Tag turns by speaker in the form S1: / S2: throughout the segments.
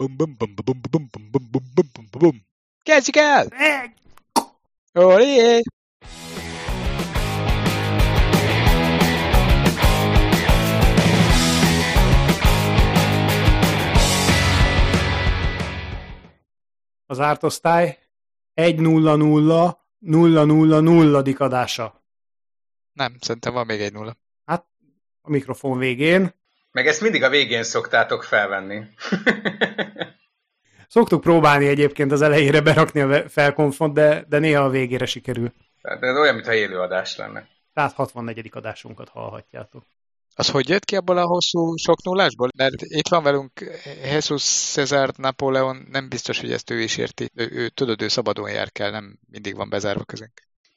S1: Bum, bum, bum, bum, bum, bum, bum, bum, bum, bum, bum, bum. Kezdjük el! Olé!
S2: Az ártosztály 1-0-0 0-0-0 adása.
S1: Nem, szerintem van még egy nulla.
S2: Hát a mikrofon végén.
S3: Meg ezt mindig a végén szoktátok felvenni.
S2: Szoktuk próbálni egyébként az elejére berakni a felkonfont, de, de néha a végére sikerül.
S3: Tehát ez olyan, mintha élőadás lenne.
S2: Tehát 64. adásunkat hallhatjátok.
S1: Az hogy jött ki abból a hosszú sok nullásból? Mert itt van velünk Jesus Cesar Napoleon, nem biztos, hogy ezt ő is érti. Ő, ő tudod, ő szabadon jár kell, nem mindig van bezárva közünk.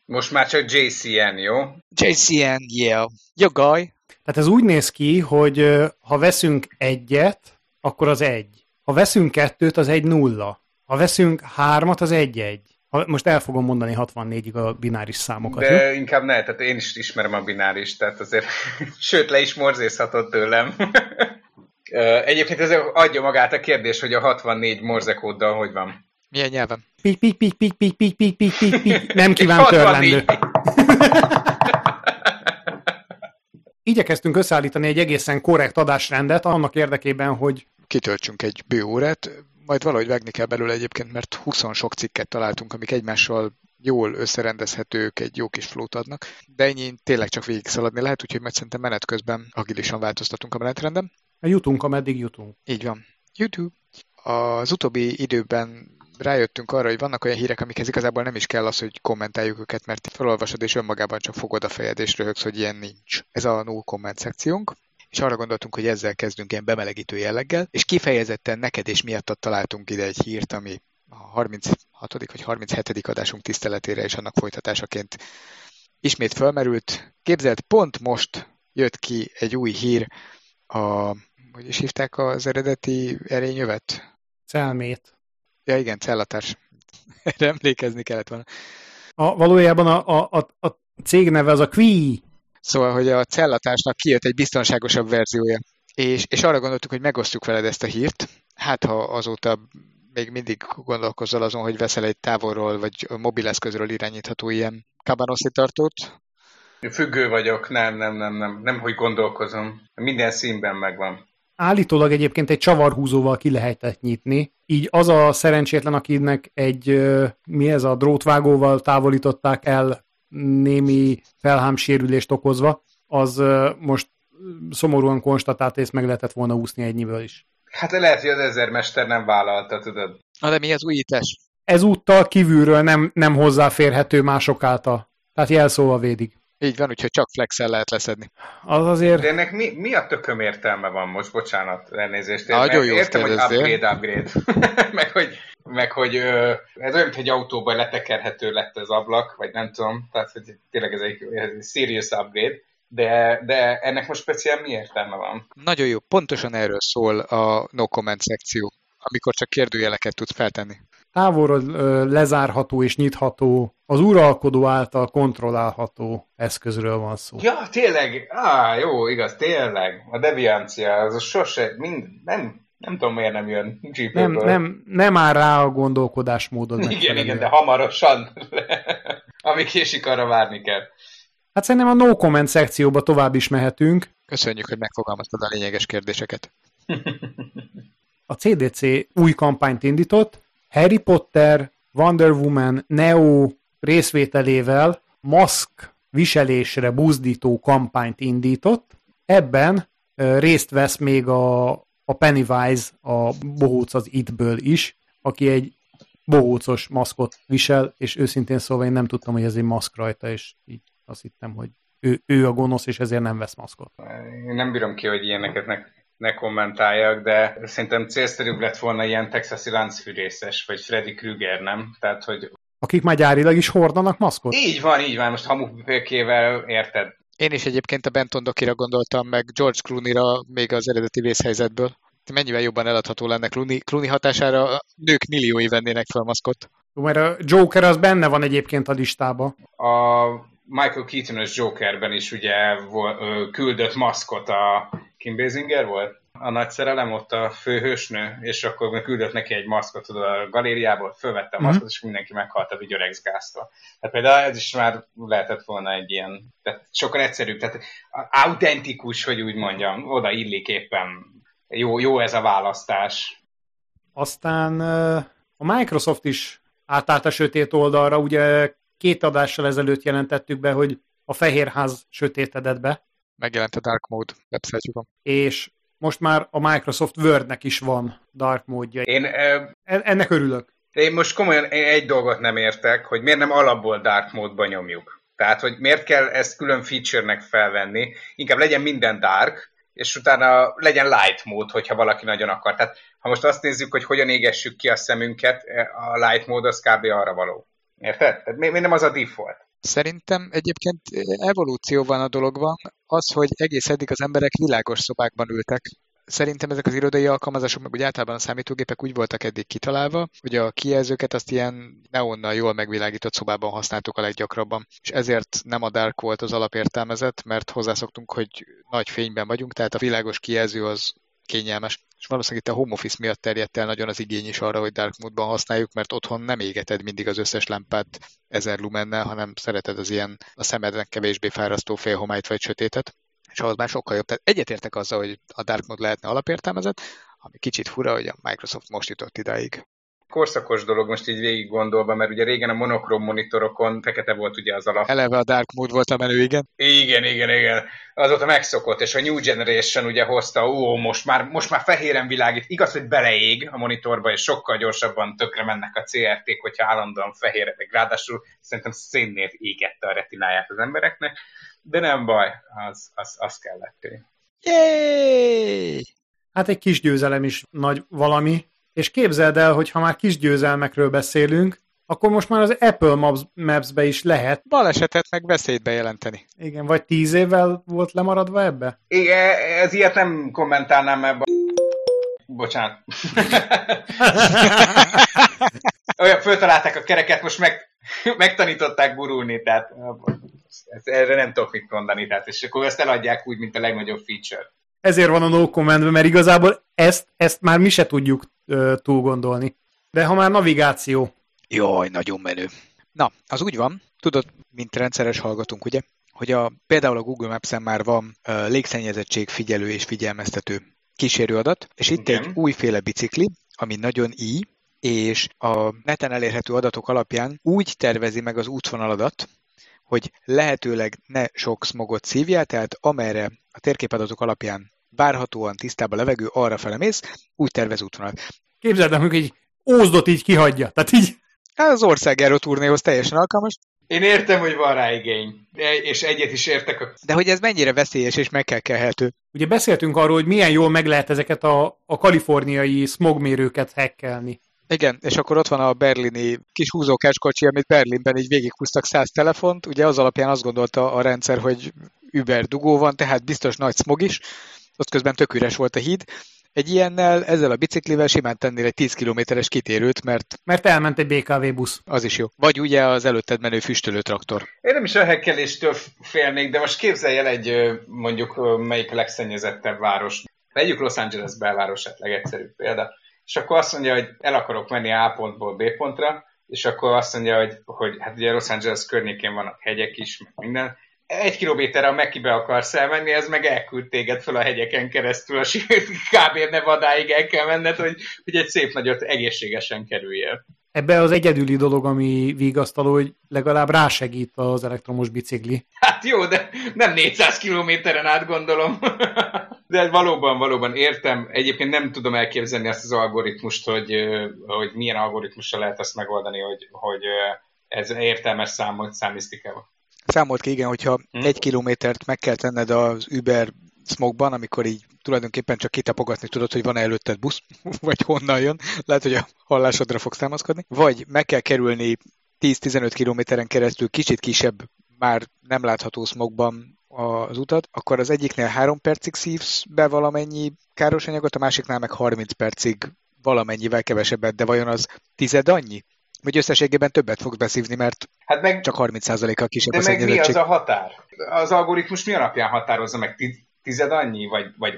S3: Most már csak JCN, jó?
S1: JCN, yeah. Guy.
S2: Tehát ez úgy néz ki, hogy ha veszünk egyet, akkor az egy. Ha veszünk kettőt, az egy nulla. Ha veszünk hármat, az egy egy. Ha, most el fogom mondani 64-ig a bináris számokat, jó?
S3: De inkább ne, tehát én is ismerem a bináris, tehát azért, sőt, le is morzézhatod tőlem. Egyébként ez adja magát a kérdés, hogy a 64 morzekóddal hogy van.
S1: Milyen nyelven?
S2: Pik, pik, pik, pik, pik, pik, pik, pik, pik, pik. Nem kíván
S3: 64.
S2: törlendő. Igyekeztünk összeállítani egy egészen korrekt adásrendet annak érdekében, hogy
S1: Kitöltsünk egy bő órát, majd valahogy vágni kell belőle egyébként, mert 20 sok cikket találtunk, amik egymással jól összerendezhetők, egy jó kis flót adnak, de ennyi tényleg csak végig szaladni lehet, úgyhogy majd szerintem menet közben agilisan változtatunk a menetrenden.
S2: jutunk, ameddig jutunk.
S1: Így van. YouTube. Az utóbbi időben rájöttünk arra, hogy vannak olyan hírek, amikhez igazából nem is kell az, hogy kommentáljuk őket, mert felolvasod és önmagában csak fogod a fejed és röhögsz, hogy ilyen nincs. Ez a no comment szekciónk és arra gondoltunk, hogy ezzel kezdünk ilyen bemelegítő jelleggel, és kifejezetten neked és miattat találtunk ide egy hírt, ami a 36. vagy 37. adásunk tiszteletére és annak folytatásaként ismét felmerült. Képzeld, pont most jött ki egy új hír a, hogy is hívták az eredeti erényövet?
S2: Szelmét.
S1: Ja igen, cellatárs. Erre emlékezni kellett volna.
S2: A, valójában a, a, a, a cég neve az a Qui.
S1: Szóval, hogy a cellatársnak kijött egy biztonságosabb verziója. És, és arra gondoltuk, hogy megosztjuk veled ezt a hírt. Hát, ha azóta még mindig gondolkozol azon, hogy veszel egy távolról vagy mobileszközről irányítható ilyen kabanoszi tartót.
S3: Függő vagyok, nem, nem, nem, nem, nem, hogy gondolkozom. Minden színben megvan.
S2: Állítólag egyébként egy csavarhúzóval ki lehetett nyitni, így az a szerencsétlen, akinek egy, mi ez a drótvágóval távolították el némi felhámsérülést okozva, az most szomorúan konstatált, és meg lehetett volna úszni ennyiből is.
S3: Hát lehet, hogy az ezermester nem vállalta, tudod.
S1: Na de mi az újítás?
S2: Ezúttal kívülről nem, nem hozzáférhető mások által. Tehát jelszóval védik.
S1: Így van, úgyhogy csak flexel lehet leszedni.
S2: Az azért...
S3: De ennek mi, mi a tököm értelme van most? Bocsánat, elnézést.
S1: Nagyon
S3: Mert
S1: jó
S3: Értem, hogy
S1: kérdezzél.
S3: upgrade, upgrade. meg hogy, meg, hogy ö, ez olyan, mint egy autóban letekerhető lett az ablak, vagy nem tudom. Tehát, hogy tényleg ez egy, ez egy serious upgrade. De, de ennek most speciál mi értelme van?
S1: Nagyon jó, pontosan erről szól a no comment szekció, amikor csak kérdőjeleket tudsz feltenni.
S2: Távolról lezárható és nyitható, az uralkodó által kontrollálható eszközről van szó.
S3: Ja, tényleg, á, jó, igaz, tényleg. A deviancia, az a sose, mind, nem, nem tudom miért nem jön
S2: Nem,
S3: GP-ből.
S2: nem, nem áll rá a gondolkodásmódod
S3: Igen,
S2: megfelelően.
S3: igen, de hamarosan. Ami késik, arra várni kell.
S2: Hát szerintem a no comment szekcióba tovább is mehetünk.
S1: Köszönjük, hogy megfogalmaztad a lényeges kérdéseket.
S2: A CDC új kampányt indított, Harry Potter, Wonder Woman, Neo részvételével maszk viselésre buzdító kampányt indított. Ebben részt vesz még a, a Pennywise, a bohóc az It-ből is, aki egy bohócos maszkot visel, és őszintén szólva én nem tudtam, hogy ez egy maszk rajta, és így azt hittem, hogy ő, ő a gonosz, és ezért nem vesz maszkot.
S3: Én nem bírom ki, hogy ilyeneket ne, kommentáljak, de szerintem célszerűbb lett volna ilyen texasi láncfűrészes, vagy Freddy Krueger, nem? Tehát, hogy
S2: Akik már gyárilag is hordanak maszkot?
S3: így van, így van, most hamupőkével érted.
S1: Én is egyébként a Benton Dokira gondoltam, meg George Clooney-ra még az eredeti vészhelyzetből. Mennyivel jobban eladható lenne Clooney, Clooney hatására a nők milliói vennének fel maszkot.
S2: Mert a Joker az benne van egyébként a listába.
S3: A Michael Keaton-ös Jokerben is ugye küldött maszkot a Kim Basinger volt? a nagy szerelem, ott a főhősnő, és akkor küldött neki egy maszkot a galériából, fölvette a mhm. maszkot, mm. és mindenki meghalt a vigyorex gáztól. Tehát például ez is már lehetett volna egy ilyen, tehát sokkal egyszerűbb, tehát autentikus, hogy úgy mondjam, oda illik éppen. Jó, jó ez a választás.
S2: Aztán a Microsoft is átállt a sötét oldalra, ugye két adással ezelőtt jelentettük be, hogy a Fehérház sötétedett be.
S1: Megjelent a Dark Mode websájtjukon.
S2: És most már a Microsoft Wordnek is van Dark módja.
S3: Én, uh,
S2: Ennek örülök.
S3: Én most komolyan egy dolgot nem értek, hogy miért nem alapból Dark módba nyomjuk. Tehát, hogy miért kell ezt külön feature-nek felvenni, inkább legyen minden Dark, és utána legyen light mód, hogyha valaki nagyon akar. Tehát ha most azt nézzük, hogy hogyan égessük ki a szemünket, a light mód az kb. arra való. Érted? Tehát miért nem az a default?
S1: Szerintem egyébként evolúció van a dologban, az, hogy egész eddig az emberek világos szobákban ültek. Szerintem ezek az irodai alkalmazások, meg úgy általában a számítógépek úgy voltak eddig kitalálva, hogy a kijelzőket azt ilyen neonnal jól megvilágított szobában használtuk a leggyakrabban. És ezért nem a dark volt az alapértelmezet, mert hozzászoktunk, hogy nagy fényben vagyunk, tehát a világos kijelző az kényelmes. És valószínűleg itt a home office miatt terjedt el nagyon az igény is arra, hogy dark mode-ban használjuk, mert otthon nem égeted mindig az összes lámpát 1000 lumennel, hanem szereted az ilyen a szemednek kevésbé fárasztó félhomályt vagy sötétet és ahhoz már sokkal jobb. Tehát egyetértek azzal, hogy a dark mode lehetne alapértelmezett, ami kicsit fura, hogy a Microsoft most jutott idáig
S3: korszakos dolog most így végig gondolva, mert ugye régen a monokrom monitorokon fekete volt ugye az alap.
S1: Eleve a Dark Mode volt a menő, igen.
S3: Igen, igen, igen. Azóta megszokott, és a New Generation ugye hozta, ó, most már, most már fehéren világít. Igaz, hogy beleég a monitorba, és sokkal gyorsabban tökre mennek a CRT-k, hogyha állandóan fehérek. Ráadásul szerintem szénnél égette a retináját az embereknek, de nem baj, az, az, az kellett.
S1: Yay!
S2: Hát egy kis győzelem is nagy valami, és képzeld el, hogy ha már kis győzelmekről beszélünk, akkor most már az Apple Maps, Maps-be is lehet.
S1: Balesetet meg veszélyt bejelenteni.
S2: Igen, vagy tíz évvel volt lemaradva ebbe?
S3: Igen, ez ilyet nem kommentálnám ebbe. Bocsánat. Olyan föltalálták a kereket, most meg, megtanították gurulni, tehát erre nem tudok mit mondani, tehát, és akkor ezt eladják úgy, mint a legnagyobb feature
S2: ezért van a no comment mert igazából ezt, ezt már mi se tudjuk uh, túl gondolni. De ha már navigáció.
S1: Jaj, nagyon menő. Na, az úgy van, tudod, mint rendszeres hallgatunk, ugye, hogy a, például a Google Maps-en már van uh, légszennyezettség figyelő és figyelmeztető kísérőadat, és itt Igen. egy újféle bicikli, ami nagyon í, és a neten elérhető adatok alapján úgy tervezi meg az útvonaladat, hogy lehetőleg ne sok smogot szívjál, tehát amerre a térképadatok alapján várhatóan tisztába levegő, arra felemész, úgy tervez útvonalat.
S2: Képzeld el, hogy egy ózdot így kihagyja. Tehát így...
S1: Hát az országjáró turnéhoz teljesen alkalmas.
S3: Én értem, hogy van rá igény, és egyet is értek. A...
S1: De hogy ez mennyire veszélyes és meg kell kelhető.
S2: Ugye beszéltünk arról, hogy milyen jól meg lehet ezeket a, a kaliforniai smogmérőket hackelni.
S1: Igen, és akkor ott van a berlini kis húzókás kocsi, amit Berlinben így végighúztak száz telefont. Ugye az alapján azt gondolta a rendszer, hogy Uber dugó van, tehát biztos nagy smog is. Ott közben tök üres volt a híd. Egy ilyennel, ezzel a biciklivel simán tennél egy 10 kilométeres kitérőt, mert...
S2: Mert elment egy BKV busz.
S1: Az is jó. Vagy ugye az előtted menő füstölő traktor.
S3: Én nem is a hekkeléstől félnék, de most képzelj el egy mondjuk melyik legszennyezettebb város. Vegyük Los Angeles belvárosát, legegyszerűbb példa és akkor azt mondja, hogy el akarok menni A pontból B pontra, és akkor azt mondja, hogy, hogy hát ugye Los Angeles környékén vannak hegyek is, meg minden, egy kilométerre a Mekibe akarsz elmenni, ez meg elküld téged fel a hegyeken keresztül, a kb. Nevadáig el kell menned, hogy, hogy egy szép nagyot egészségesen kerüljél.
S2: Ebbe az egyedüli dolog, ami vigasztaló, hogy legalább rásegít az elektromos bicikli.
S3: Hát jó, de nem 400 kilométeren át gondolom. De valóban, valóban értem. Egyébként nem tudom elképzelni azt az algoritmust, hogy, hogy milyen algoritmussal lehet azt megoldani, hogy, hogy ez értelmes számot számisztikával.
S1: Számolt ki, igen, hogyha hmm. egy kilométert meg kell tenned az Uber smogban, amikor így tulajdonképpen csak kitapogatni tudod, hogy van-e előtted busz, vagy honnan jön, lehet, hogy a hallásodra fogsz támaszkodni, vagy meg kell kerülni 10-15 kilométeren keresztül kicsit kisebb, már nem látható smogban az utat, akkor az egyiknél 3 percig szívsz be valamennyi káros anyagot, a másiknál meg 30 percig valamennyivel kevesebbet, de vajon az tized annyi? Vagy összességében többet fogsz beszívni, mert hát meg, csak 30%-kal kisebb
S3: De meg mi az a határ? Az algoritmus mi alapján határozza meg? tized annyi, vagy, vagy,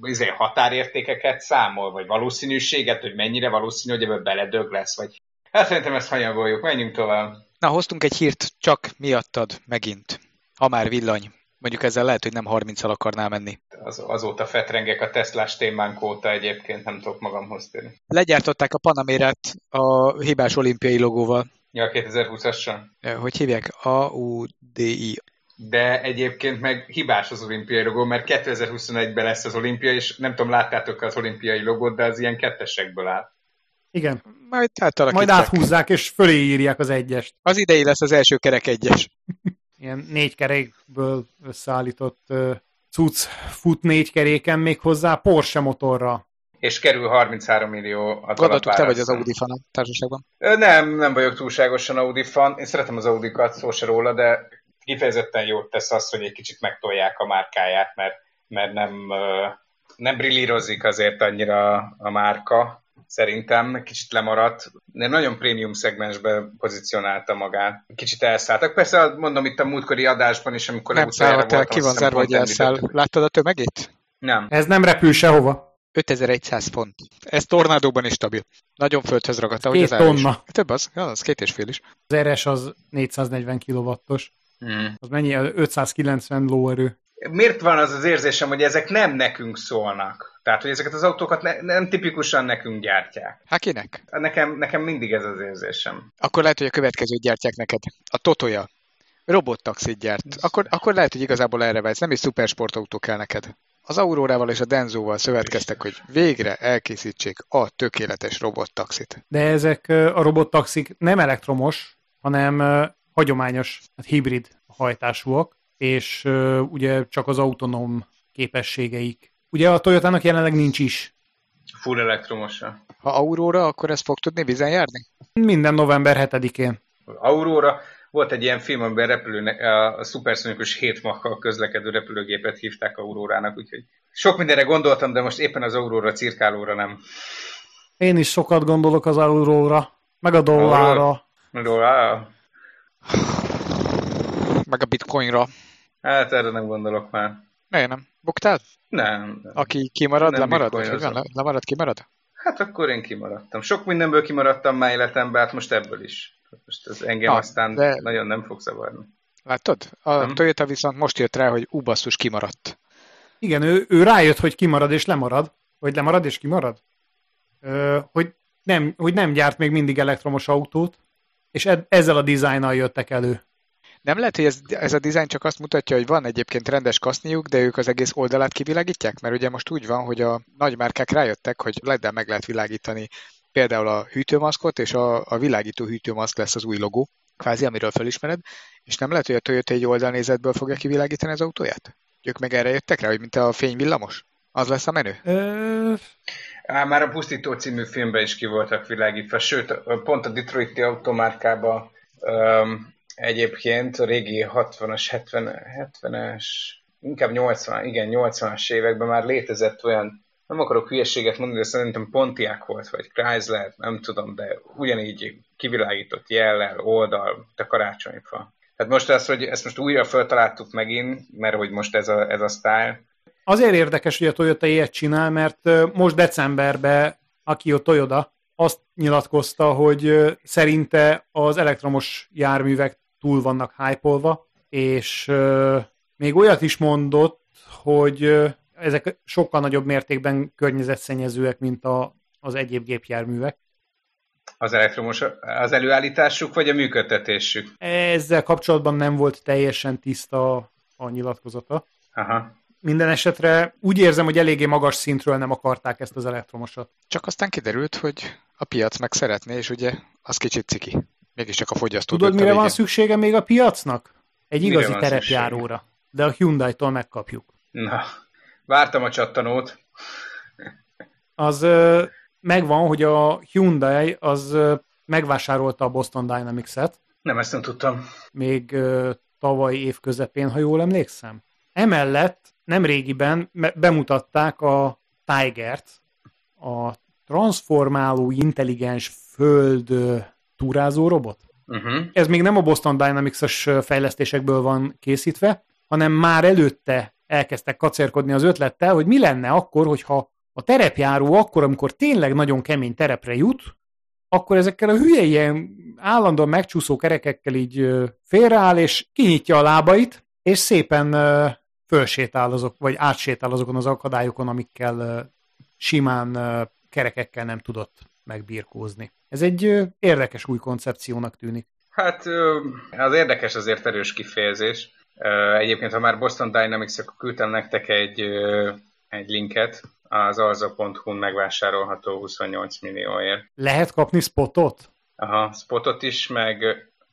S3: vagy határértékeket számol, vagy valószínűséget, hogy mennyire valószínű, hogy ebből beledög lesz, vagy hát szerintem ezt hanyagoljuk, menjünk tovább.
S1: Na, hoztunk egy hírt csak miattad megint. Ha már villany. Mondjuk ezzel lehet, hogy nem 30-al akarná menni.
S3: Az, azóta fetrengek a Teslás témánk óta egyébként, nem tudok magamhoz térni.
S1: Legyártották a Panamérát a hibás olimpiai logóval.
S3: Ja, 2020-asan.
S1: Hogy hívják? A-U-D-I.
S3: De egyébként meg hibás az olimpiai logó, mert 2021-ben lesz az olimpia, és nem tudom, láttátok az olimpiai logót, de az ilyen kettesekből áll.
S2: Igen.
S1: Majd,
S2: Majd áthúzzák, és fölé írják az egyest.
S1: Az idei lesz az első kerek egyes.
S2: Ilyen négy kerékből összeállított uh, cucc fut négy keréken még hozzá Porsche motorra.
S3: És kerül 33 millió
S1: az Gondoltuk, te vagy az Audi fan a társaságban.
S3: Nem, nem vagyok túlságosan Audi fan. Én szeretem az Audi-kat, szó se róla, de kifejezetten jót tesz az, hogy egy kicsit megtolják a márkáját, mert, mert nem, nem brillírozik azért annyira a márka, szerintem kicsit lemaradt. De nagyon prémium szegmensbe pozícionálta magát. Kicsit elszálltak. Persze mondom itt a múltkori adásban is, amikor
S1: nem szállhat el, ki van zárva, hogy elszáll. Láttad a tömegét?
S3: Nem.
S2: Ez nem repül sehova.
S1: 5100 font. Ez tornádóban is stabil. Nagyon földhöz ragadta.
S2: Két hogy az tonna.
S1: Több az, ja, az két és fél is.
S2: Az RS az 440 kW-os. Hmm. Az mennyi? 590 lóerő.
S3: Miért van az az érzésem, hogy ezek nem nekünk szólnak? Tehát, hogy ezeket az autókat ne, nem tipikusan nekünk gyártják.
S1: Hát kinek?
S3: Nekem, nekem mindig ez az érzésem.
S1: Akkor lehet, hogy a következőt gyártják neked. A Totoja. Robottaxit gyárt. Akkor, akkor lehet, hogy igazából erre vágysz. Nem is szupersportautó kell neked. Az Aurórával és a Denzóval szövetkeztek, hogy végre elkészítsék a tökéletes robottaxit.
S2: De ezek a robottaxik nem elektromos, hanem hagyományos, hát hibrid hajtásúak, és ugye csak az autonóm képességeik. Ugye a Toyotának jelenleg nincs is.
S3: Full elektromosra.
S1: Ha Aurora, akkor ezt fog tudni vizen járni?
S2: Minden november 7-én.
S3: Aurora, volt egy ilyen film, amiben repülő, a szuperszonikus 7 makkal közlekedő repülőgépet hívták Aurórának, úgyhogy sok mindenre gondoltam, de most éppen az Aurora cirkálóra nem.
S2: Én is sokat gondolok az Aurora, meg a dollárra.
S3: Dollárra?
S1: Meg a bitcoinra.
S3: Hát erre nem gondolok már.
S1: Miért nem? Buktál?
S3: Nem. nem.
S1: Aki kimarad, nem lemarad? Vagy van? Lemarad, kimarad?
S3: Hát akkor én kimaradtam. Sok mindenből kimaradtam már életemben, hát most ebből is. Most ez engem Na, aztán de... nagyon nem fog zavarni.
S1: Látod? A nem? Toyota viszont most jött rá, hogy ubasszus kimaradt.
S2: Igen, ő, ő rájött, hogy kimarad és lemarad. Vagy lemarad és kimarad. Ö, hogy, nem, hogy nem gyárt még mindig elektromos autót, és ezzel a dizájnnal jöttek elő.
S1: Nem lehet, hogy ez, ez a dizájn csak azt mutatja, hogy van egyébként rendes kaszniuk, de ők az egész oldalát kivilágítják? Mert ugye most úgy van, hogy a nagy márkák rájöttek, hogy led meg lehet világítani például a hűtőmaszkot, és a, a világító hűtőmaszk lesz az új logó, kvázi, amiről felismered, és nem lehet, hogy a Toyota egy oldalnézetből fogja kivilágítani az autóját? Ők meg erre jöttek rá, hogy mint a fényvillamos? Az lesz a menő? Ö...
S3: Á, már a Pusztító című filmben is ki voltak világítva, sőt, pont a Detroiti automárkában um, egyébként a régi 60-as, 70, 70-es, inkább 80, igen, 80-as években már létezett olyan, nem akarok hülyeséget mondani, de szerintem Pontiac volt, vagy Chrysler, nem tudom, de ugyanígy kivilágított jellel, oldal, a karácsonyfa. Tehát most az, hogy ezt most újra feltaláltuk megint, mert hogy most ez a, ez a style.
S2: Azért érdekes, hogy a Toyota ilyet csinál, mert most decemberben aki a Toyota azt nyilatkozta, hogy szerinte az elektromos járművek túl vannak hype és euh, még olyat is mondott, hogy euh, ezek sokkal nagyobb mértékben környezetszennyezőek, mint a, az egyéb gépjárművek.
S3: Az elektromos az előállításuk, vagy a működtetésük?
S2: Ezzel kapcsolatban nem volt teljesen tiszta a nyilatkozata.
S3: Aha.
S2: Minden esetre úgy érzem, hogy eléggé magas szintről nem akarták ezt az elektromosat.
S1: Csak aztán kiderült, hogy a piac meg szeretné, és ugye az kicsit ciki. Mégiscsak a fogyasztó.
S2: Tudod, mire van szüksége még a piacnak? Egy mire igazi terepjáróra. Szüksége? De a Hyundai-tól megkapjuk.
S3: Na, vártam a csattanót.
S2: az ö, megvan, hogy a Hyundai az ö, megvásárolta a Boston Dynamics-et.
S3: Nem, ezt nem tudtam.
S2: Még ö, tavaly év közepén, ha jól emlékszem. Emellett nem régiben bemutatták a Tiger-t, a transformáló intelligens föld túrázó robot. Uh-huh. Ez még nem a Boston Dynamics-os fejlesztésekből van készítve, hanem már előtte elkezdtek kacérkodni az ötlettel, hogy mi lenne akkor, hogyha a terepjáró akkor, amikor tényleg nagyon kemény terepre jut, akkor ezekkel a hülye ilyen állandóan megcsúszó kerekekkel így félreáll, és kinyitja a lábait, és szépen fölsétál azok, vagy átsétál azokon az akadályokon, amikkel simán kerekekkel nem tudott megbírkózni. Ez egy érdekes új koncepciónak tűnik.
S3: Hát az érdekes azért erős kifejezés. Egyébként, ha már Boston Dynamics, akkor küldtem nektek egy, egy linket, az arza.hu-n megvásárolható 28 millióért.
S2: Lehet kapni spotot?
S3: Aha, spotot is, meg,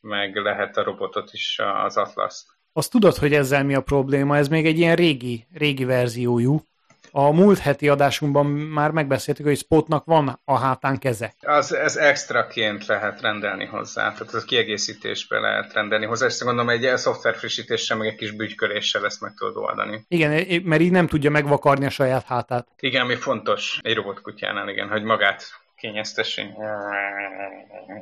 S3: meg lehet a robotot is, az Atlas.
S2: Azt tudod, hogy ezzel mi a probléma? Ez még egy ilyen régi, régi verziójú. A múlt heti adásunkban már megbeszéltük, hogy Spotnak van a hátán keze.
S3: Az, ez extraként lehet rendelni hozzá, tehát az kiegészítésbe lehet rendelni hozzá, és gondolom egy szoftver frissítéssel, meg egy kis bügyköléssel ezt meg tudod oldani.
S2: Igen, mert így nem tudja megvakarni a saját hátát.
S3: Igen, ami fontos egy robotkutyánál, igen, hogy magát kényeztessén.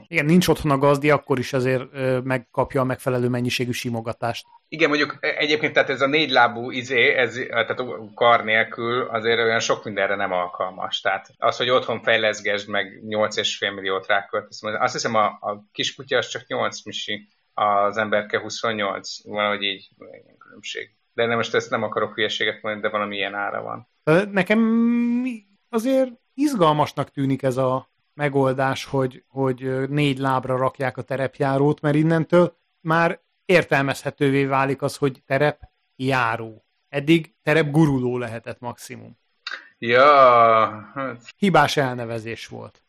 S2: Igen, nincs otthon a gazdi, akkor is azért megkapja a megfelelő mennyiségű simogatást.
S3: Igen, mondjuk egyébként tehát ez a négylábú izé, ez, tehát kar nélkül azért olyan sok mindenre nem alkalmas. Tehát az, hogy otthon fejleszgesd meg 8,5 milliót ráköltesz, azt hiszem a, a kiskutya az csak 8 misi, az emberke 28, valahogy így különbség. De nem most ezt nem akarok hülyeséget mondani, de valami ilyen ára van.
S2: Nekem azért izgalmasnak tűnik ez a megoldás, hogy, hogy négy lábra rakják a terepjárót, mert innentől már értelmezhetővé válik az, hogy terepjáró. Eddig terepguruló lehetett maximum.
S3: Ja, hát...
S2: Hibás elnevezés volt.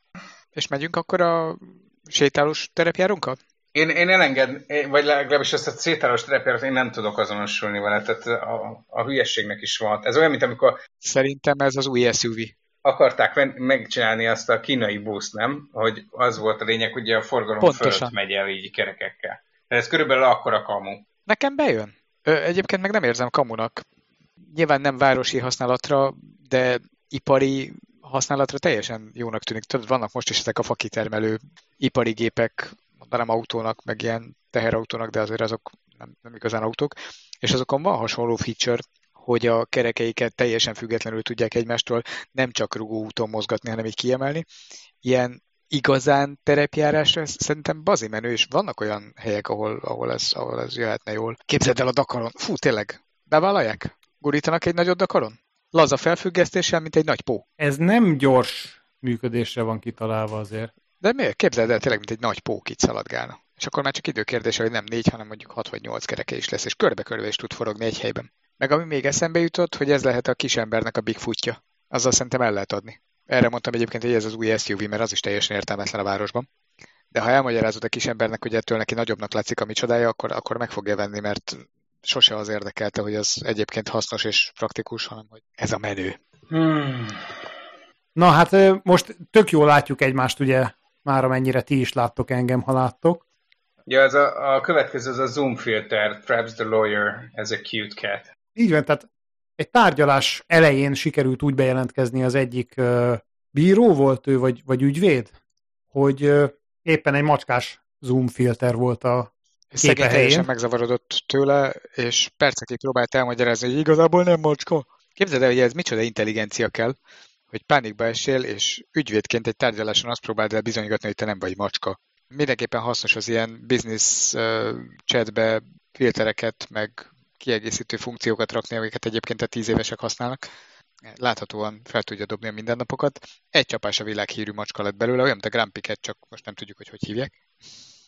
S1: És megyünk akkor a sétálós terepjárunkkal?
S3: Én, én elenged, vagy legalábbis ezt a sétálós terepjárót én nem tudok azonosulni vele, tehát a, a hülyességnek is van. Ez olyan, mint amikor...
S1: Szerintem ez az új SUV
S3: akarták megcsinálni azt a kínai busz, nem? Hogy az volt a lényeg, hogy a forgalom Pontosan. fölött megy el így kerekekkel. De ez körülbelül akkora kamu.
S1: Nekem bejön. Ö, egyébként meg nem érzem kamunak. Nyilván nem városi használatra, de ipari használatra teljesen jónak tűnik. Tudod, vannak most is ezek a fakitermelő ipari gépek, mondanám autónak, meg ilyen teherautónak, de azért azok nem, nem igazán autók, és azokon van hasonló feature, hogy a kerekeiket teljesen függetlenül tudják egymástól nem csak rugó úton mozgatni, hanem így kiemelni. Ilyen igazán terepjárásra szerintem bazi menő, és vannak olyan helyek, ahol, ahol, ez, ahol ez jöhetne jól. Képzeld el a Dakaron. Fú, tényleg, bevállalják? Gurítanak egy nagyot Dakaron? Laza felfüggesztéssel, mint egy nagy pó.
S2: Ez nem gyors működésre van kitalálva azért.
S1: De miért? Képzeld el, tényleg, mint egy nagy pók itt szaladgálna. És akkor már csak időkérdése, hogy nem négy, hanem mondjuk hat vagy nyolc kereke is lesz, és körbe-körbe is tud forogni egy helyben. Meg ami még eszembe jutott, hogy ez lehet a kisembernek a Bigfootja. Azzal szerintem el lehet adni. Erre mondtam egyébként, hogy ez az új SUV, mert az is teljesen értelmetlen a városban. De ha elmagyarázod a kisembernek, hogy ettől neki nagyobbnak látszik a micsodája, akkor, akkor meg fogja venni, mert sose az érdekelte, hogy az egyébként hasznos és praktikus, hanem hogy ez a menő. Hmm.
S2: Na hát most tök jól látjuk egymást, ugye, már amennyire ti is láttok engem, ha láttok.
S3: Ja, ez a, a következő, az a zoom filter, Traps the lawyer, ez a cute cat.
S2: Így van, tehát egy tárgyalás elején sikerült úgy bejelentkezni az egyik uh, bíró volt ő, vagy, vagy ügyvéd, hogy uh, éppen egy macskás zoom filter volt a
S1: Szegény teljesen megzavarodott tőle, és percekig próbált elmagyarázni, hogy igazából nem macska. Képzeld el, hogy ez micsoda intelligencia kell, hogy pánikba esél, és ügyvédként egy tárgyaláson azt próbáld el bizonygatni, hogy te nem vagy macska. Mindenképpen hasznos az ilyen business chatbe filtereket, meg kiegészítő funkciókat rakni, amiket egyébként a tíz évesek használnak. Láthatóan fel tudja dobni a mindennapokat. Egy csapás a világhírű macska lett belőle, olyan, mint a Grampiket, csak most nem tudjuk, hogy hogy hívják.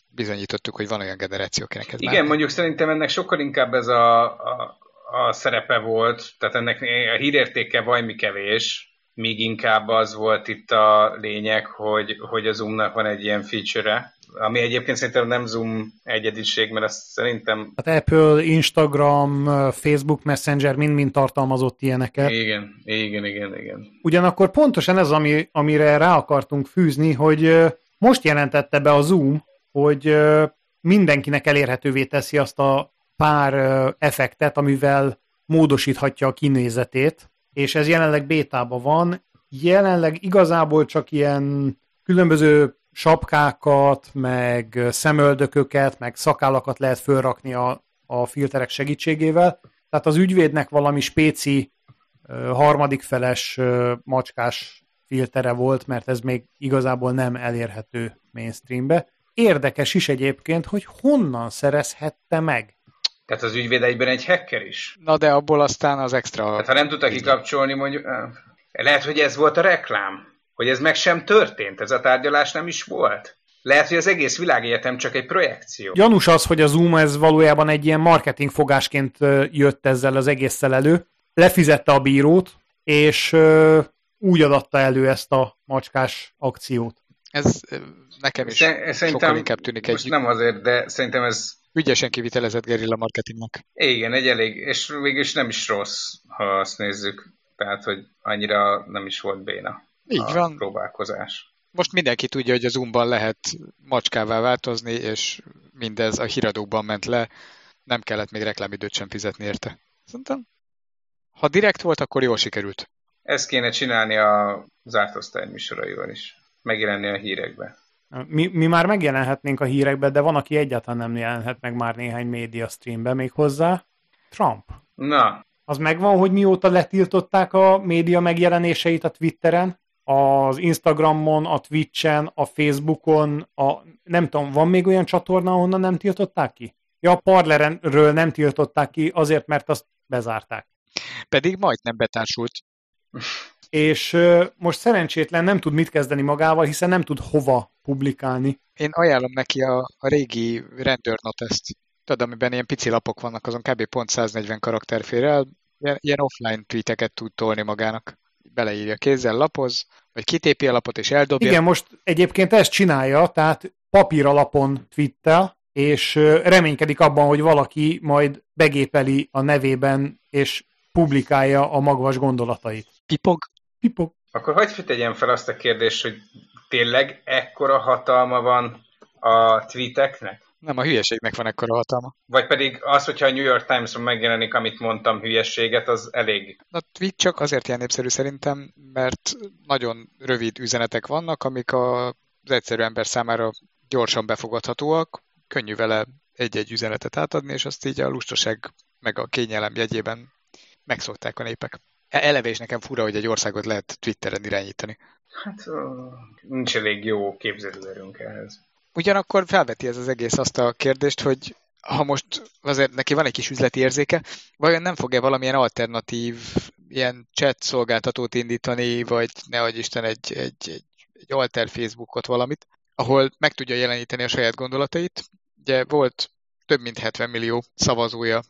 S1: Bizonyítottuk, hogy van olyan generáció, akinek ez
S3: Igen, bármi. mondjuk szerintem ennek sokkal inkább ez a, a, a szerepe volt, tehát ennek a hírértéke vajmi kevés, míg inkább az volt itt a lényeg, hogy, hogy a Zoomnak van egy ilyen feature-e, ami egyébként szerintem nem Zoom egyediség, mert azt szerintem...
S2: Hát Apple, Instagram, Facebook Messenger mind-mind tartalmazott ilyeneket.
S3: Igen, igen, igen, igen.
S2: Ugyanakkor pontosan ez, ami, amire rá akartunk fűzni, hogy most jelentette be a Zoom, hogy mindenkinek elérhetővé teszi azt a pár effektet, amivel módosíthatja a kinézetét, és ez jelenleg bétában van. Jelenleg igazából csak ilyen különböző sapkákat, meg szemöldököket, meg szakállakat lehet fölrakni a, a filterek segítségével, Tehát az ügyvédnek valami spéci harmadik feles macskás filtere volt, mert ez még igazából nem elérhető mainstreambe. Érdekes is egyébként, hogy honnan szerezhette meg.
S3: Tehát az ügyvéd egyben egy hacker is?
S1: Na de abból aztán az extra...
S3: Tehát ha nem tudta kikapcsolni, mondjuk... Lehet, hogy ez volt a reklám. Hogy ez meg sem történt, ez a tárgyalás nem is volt. Lehet, hogy az egész világegyetem csak egy projekció.
S2: Janus az, hogy a Zoom ez valójában egy ilyen marketing fogásként jött ezzel az egésszel elő. Lefizette a bírót, és úgy adatta elő ezt a macskás akciót.
S1: Ez nekem is szerintem sokkal inkább tűnik
S3: egy... nem azért, de szerintem ez...
S1: Ügyesen kivitelezett gerilla marketingnek.
S3: Igen, egy elég, és végülis nem is rossz, ha azt nézzük. Tehát, hogy annyira nem is volt béna
S1: Így a van.
S3: próbálkozás.
S1: Most mindenki tudja, hogy a Zoomban lehet macskává változni, és mindez a híradókban ment le, nem kellett még reklámidőt sem fizetni érte. Szerintem, ha direkt volt, akkor jól sikerült.
S3: Ezt kéne csinálni a zárt osztály műsoraival is. Megjelenni a hírekbe.
S2: Mi, mi már megjelenhetnénk a hírekbe, de van, aki egyáltalán nem jelenhet meg már néhány média streambe még hozzá. Trump.
S3: Na.
S2: Az megvan, hogy mióta letiltották a média megjelenéseit a Twitteren, az Instagramon, a Twitchen, a Facebookon, a, nem tudom, van még olyan csatorna, ahonnan nem tiltották ki? Ja, a Parlerről nem tiltották ki, azért, mert azt bezárták.
S1: Pedig majdnem betársult
S2: és most szerencsétlen nem tud mit kezdeni magával, hiszen nem tud hova publikálni.
S1: Én ajánlom neki a, a régi rendőrnotest, tudod, amiben ilyen pici lapok vannak, azon kb. pont 140 karakter fér el, ilyen, ilyen offline tweeteket tud tolni magának. Beleírja kézzel, lapoz, vagy kitépi a lapot és eldobja.
S2: Igen, most egyébként ezt csinálja, tehát papíralapon twittel, és reménykedik abban, hogy valaki majd begépeli a nevében, és publikálja a magvas gondolatait.
S1: Pipog?
S2: Pipog.
S3: Akkor hogy tegyen fel azt a kérdést, hogy tényleg ekkora hatalma van a tweeteknek?
S1: Nem, a hülyeségnek van ekkora hatalma.
S3: Vagy pedig az, hogyha a New York Times-on megjelenik, amit mondtam, hülyességet, az elég.
S1: A tweet csak azért ilyen népszerű szerintem, mert nagyon rövid üzenetek vannak, amik az egyszerű ember számára gyorsan befogadhatóak, könnyű vele egy-egy üzenetet átadni, és azt így a lustaság meg a kényelem jegyében megszokták a népek. E, eleve is nekem fura, hogy egy országot lehet Twitteren irányítani.
S3: Hát nincs elég jó képzelőerőnk ehhez.
S1: Ugyanakkor felveti ez az egész azt a kérdést, hogy ha most azért neki van egy kis üzleti érzéke, vajon nem fog-e valamilyen alternatív ilyen chat szolgáltatót indítani, vagy ne adj Isten egy, egy, egy, egy alter Facebookot valamit, ahol meg tudja jeleníteni a saját gondolatait. Ugye volt több mint 70 millió szavazója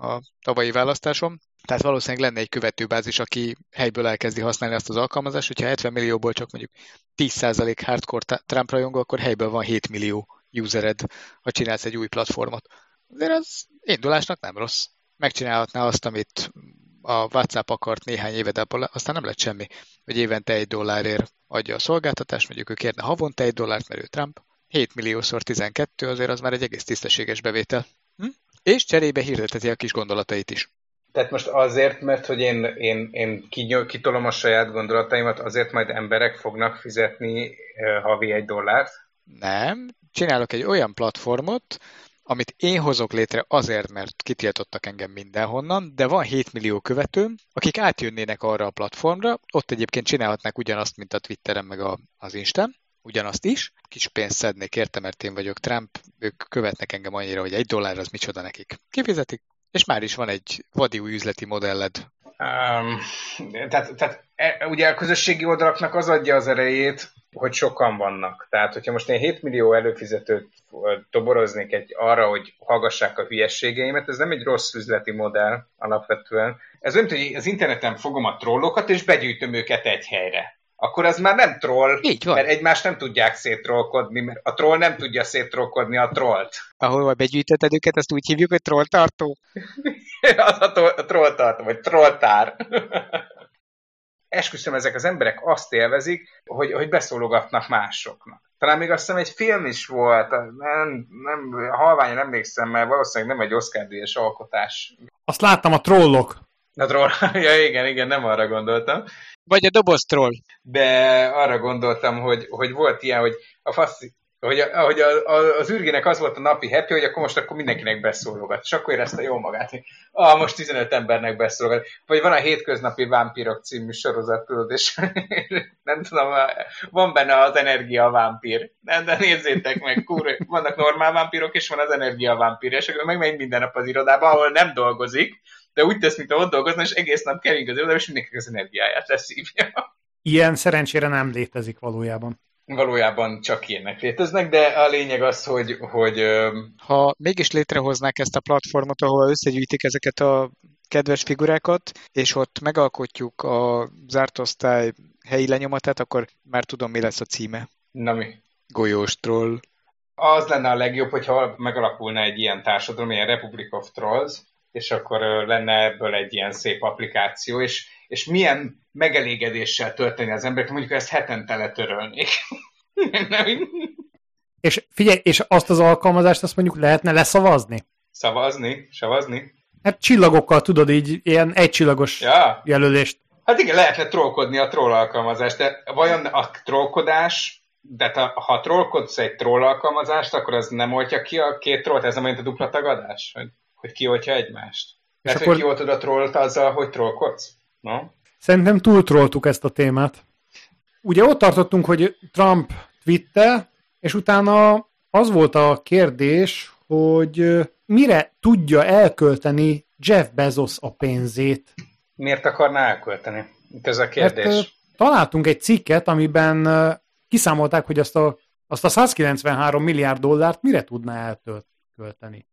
S1: a tavalyi választáson, tehát valószínűleg lenne egy követőbázis, aki helyből elkezdi használni azt az alkalmazást, hogyha 70 millióból csak mondjuk 10% hardcore Trump rajongó, akkor helyből van 7 millió usered, ha csinálsz egy új platformot. Azért az indulásnak nem rossz. Megcsinálhatná azt, amit a WhatsApp akart néhány éve, de aztán nem lett semmi, hogy évente egy dollárért adja a szolgáltatást, mondjuk ő kérne havonta egy dollárt, mert ő Trump. 7 milliószor 12, azért az már egy egész tisztességes bevétel. Hm? És cserébe hirdeteti a kis gondolatait is.
S3: Tehát most azért, mert hogy én, én, én kitolom a saját gondolataimat, azért majd emberek fognak fizetni havi egy dollárt?
S1: Nem. Csinálok egy olyan platformot, amit én hozok létre azért, mert kitiltottak engem mindenhonnan, de van 7 millió követőm, akik átjönnének arra a platformra, ott egyébként csinálhatnák ugyanazt, mint a Twitteren meg a, az Instán, ugyanazt is, kis pénzt szednék érte, mert én vagyok Trump, ők követnek engem annyira, hogy egy dollár az micsoda nekik. Kifizetik, és már is van egy vadi új üzleti modelled.
S3: Um, tehát, tehát e, ugye a közösségi oldalaknak az adja az erejét, hogy sokan vannak. Tehát, hogyha most én 7 millió előfizetőt toboroznék egy arra, hogy hallgassák a hülyességeimet, ez nem egy rossz üzleti modell alapvetően. Ez olyan, hogy az interneten fogom a trollokat, és begyűjtöm őket egy helyre akkor az már nem troll,
S1: Így van.
S3: mert egymást nem tudják széttrollkodni, mert a troll nem tudja széttrollkodni a trollt.
S1: Ahol begyűjtötted őket, azt úgy hívjuk, hogy trolltartó.
S3: az a, to- a trolltartó, vagy trolltár. Esküszöm, ezek az emberek azt élvezik, hogy, hogy beszólogatnak másoknak. Talán még azt hiszem egy film is volt, nem, nem, halványan emlékszem, mert valószínűleg nem egy Oscar-díjas alkotás.
S2: Azt láttam, a trollok.
S3: A troll, ja igen, igen, nem arra gondoltam.
S1: Vagy a doboz troll.
S3: De arra gondoltam, hogy, hogy volt ilyen, hogy a faszi, Hogy, a, ahogy a, a, az űrgének az volt a napi happy, hogy akkor most akkor mindenkinek beszólogat. És akkor érezte jó magát, hogy ah, most 15 embernek beszólogat. Vagy van a Hétköznapi Vámpírok című sorozat, tudod, és nem tudom, van benne az energia vámpír. De, de nézzétek meg, kur, vannak normál vámpírok, és van az energia vámpír, és akkor megmegy minden nap az irodába, ahol nem dolgozik, de úgy tesz, mint ott dolgozna, és egész nap kering az és mindenki az energiáját leszívja.
S2: Ilyen szerencsére nem létezik valójában
S3: valójában csak ilyenek léteznek, de a lényeg az, hogy... hogy
S1: ha mégis létrehoznák ezt a platformot, ahol összegyűjtik ezeket a kedves figurákat, és ott megalkotjuk a zárt osztály helyi lenyomatát, akkor már tudom, mi lesz a címe.
S3: Na mi?
S1: Golyós troll.
S3: Az lenne a legjobb, hogyha megalakulna egy ilyen társadalom, ilyen Republic of Trolls, és akkor lenne ebből egy ilyen szép applikáció, és, és milyen megelégedéssel tölteni az emberek, mondjuk ezt hetente letörölnék.
S2: és figyelj, és azt az alkalmazást azt mondjuk lehetne leszavazni?
S3: Szavazni? Szavazni?
S2: Hát csillagokkal tudod így, ilyen egycsillagos ja. jelölést.
S3: Hát igen, lehetne trollkodni a troll alkalmazást, de vajon a trollkodás, de ta, ha trollkodsz egy troll alkalmazást, akkor az nem oltja ki a két trollt, ez nem olyan a dupla tagadás? Hogy, hogy kioltja egymást? Lehet, akkor... hogy kioltod a trollt azzal, hogy trollkodsz? No?
S2: Szerintem túltrolltuk ezt a témát. Ugye ott tartottunk, hogy Trump twitte, és utána az volt a kérdés, hogy mire tudja elkölteni Jeff Bezos a pénzét.
S3: Miért akarná elkölteni? Ez a kérdés. Mert,
S2: találtunk egy cikket, amiben kiszámolták, hogy azt a, azt a 193 milliárd dollárt mire tudná elkölteni.